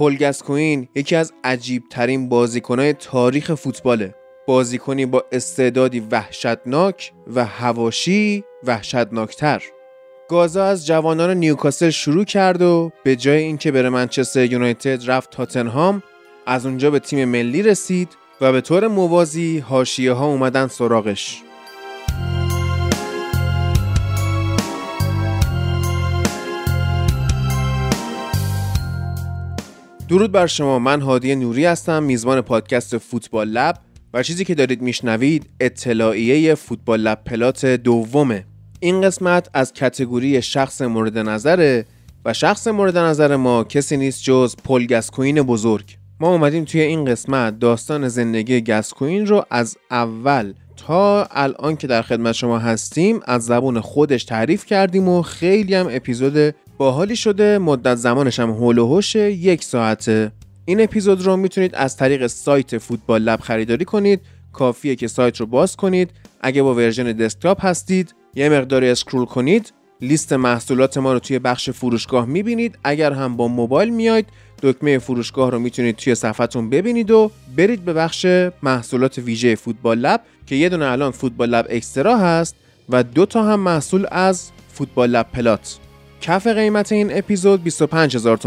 پل گسکوین یکی از عجیب ترین بازیکنهای تاریخ فوتباله. بازیکنی با استعدادی وحشتناک و هواشی وحشتناکتر. گازا از جوانان نیوکاسل شروع کرد و به جای اینکه بره منچستر یونایتد رفت تاتنهام از اونجا به تیم ملی رسید و به طور موازی هاشیه ها اومدن سراغش. درود بر شما. من هادی نوری هستم میزبان پادکست فوتبال لب و چیزی که دارید میشنوید اطلاعیه فوتبال لب پلات دومه. این قسمت از کتگوری شخص مورد نظره و شخص مورد نظر ما کسی نیست جز پل گسکوین بزرگ. ما اومدیم توی این قسمت داستان زندگی گسکوین رو از اول تا الان که در خدمت شما هستیم از زبون خودش تعریف کردیم و خیلی هم اپیزود باحالی شده مدت زمانش هم حول و حوش یک ساعته. این اپیزود رو می‌تونید از طریق سایت فوتبال لب خریداری کنید. کافیه که سایت رو باز کنید. اگه با version desktop هستید یه مقداری scroll کنید. لیست محصولات ما رو توی بخش فروشگاه می‌بینید. اگر هم با موبایل میاید دکمه فروشگاه رو می‌تونید توی صفحتون ببینید و برید به بخش محصولات ویژه فوتبال لب که یه دونه الان فوتبال لب Extra هست و دو تا هم محصول از فوتبال لب پلات. کف قیمت این اپیزود 25 هزار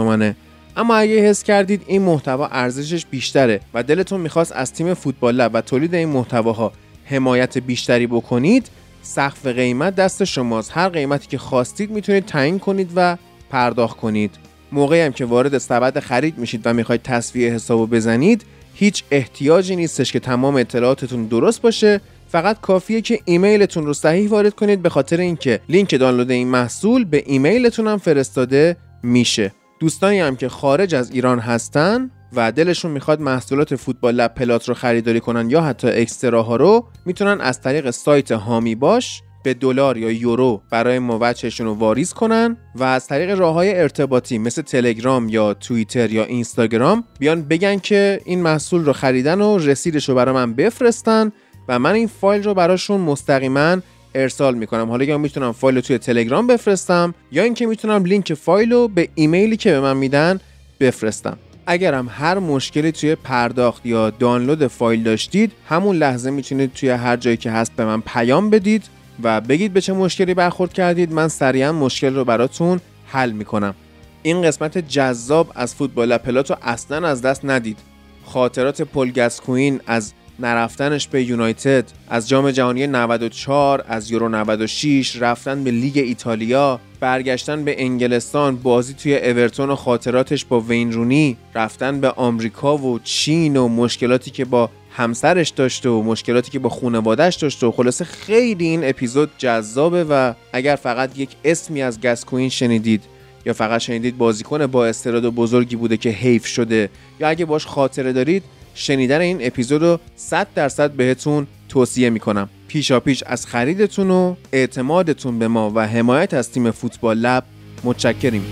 اما اگه حس کردید این محتوا ارزشش بیشتره و دلتون می‌خواست از تیم فوتبال لب و تولید این محتواها حمایت بیشتری بکنید سقف قیمت دست شماست. هر قیمتی که خواستید می‌تونید تعیین کنید و پرداخت کنید. موقعی هم که وارد سبد خرید میشید و می‌خواید تصویه حسابو بزنید هیچ احتیاجی نیستش که تمام اطلاعاتتون درست باشه. فقط کافیه که ایمیلتون رو صحیح وارد کنید به خاطر اینکه لینک دانلود این محصول به ایمیلتون هم فرستاده میشه. دوستانی هم که خارج از ایران هستن و دلشون می‌خواد محصولات فوتبال لب پلات رو خریداری کنن یا حتی Extra ها رو می‌تونن از طریق سایت حامی باش به دلار یا یورو برای من وجهشون رو واریز کنن و از طریق راه های ارتباطی مثل تلگرام یا توییتر یا اینستاگرام بیان بگن که این محصول رو خریدن و رسیدش رو برای من بفرستن و من این فایل رو براشون مستقیما ارسال می‌کنم. حالا یا می‌تونم فایل رو توی تلگرام بفرستم یا اینکه می‌تونم لینک فایل رو به ایمیلی که به من میدن بفرستم. اگرم هر مشکلی توی پرداخت یا دانلود فایل داشتید همون لحظه می‌تونید توی هر جایی که هست به من پیام بدید و بگید به چه مشکلی برخورد کردید. من سریعا مشکل رو براتون حل می‌کنم. این قسمت جذاب از فوتبال پلات رو اصلا از دست ندید. خاطرات پل گسکوین از نرفتنش به یونایتد از جام جهانی 94 از یورو 96 رفتن به لیگ ایتالیا برگشتن به انگلستان بازی توی اورتون و خاطراتش با وین رونی رفتن به آمریکا و چین و مشکلاتی که با همسرش داشته و مشکلاتی که با خانوادهش داشته و خلاصه خیلی این اپیزود جذابه و اگر فقط یک اسمی از گسکوین شنیدید. یا فقط شنیدید بازیکن با استعداد بزرگی بوده که حیف شده. یا اگه باش خاطره دارید شنیدن این اپیزود رو 100 درصد بهتون توصیه می‌کنم. پیشا پیش از خریدتون و اعتمادتون به ما و حمایت از تیم فوتبال لب متشکریم.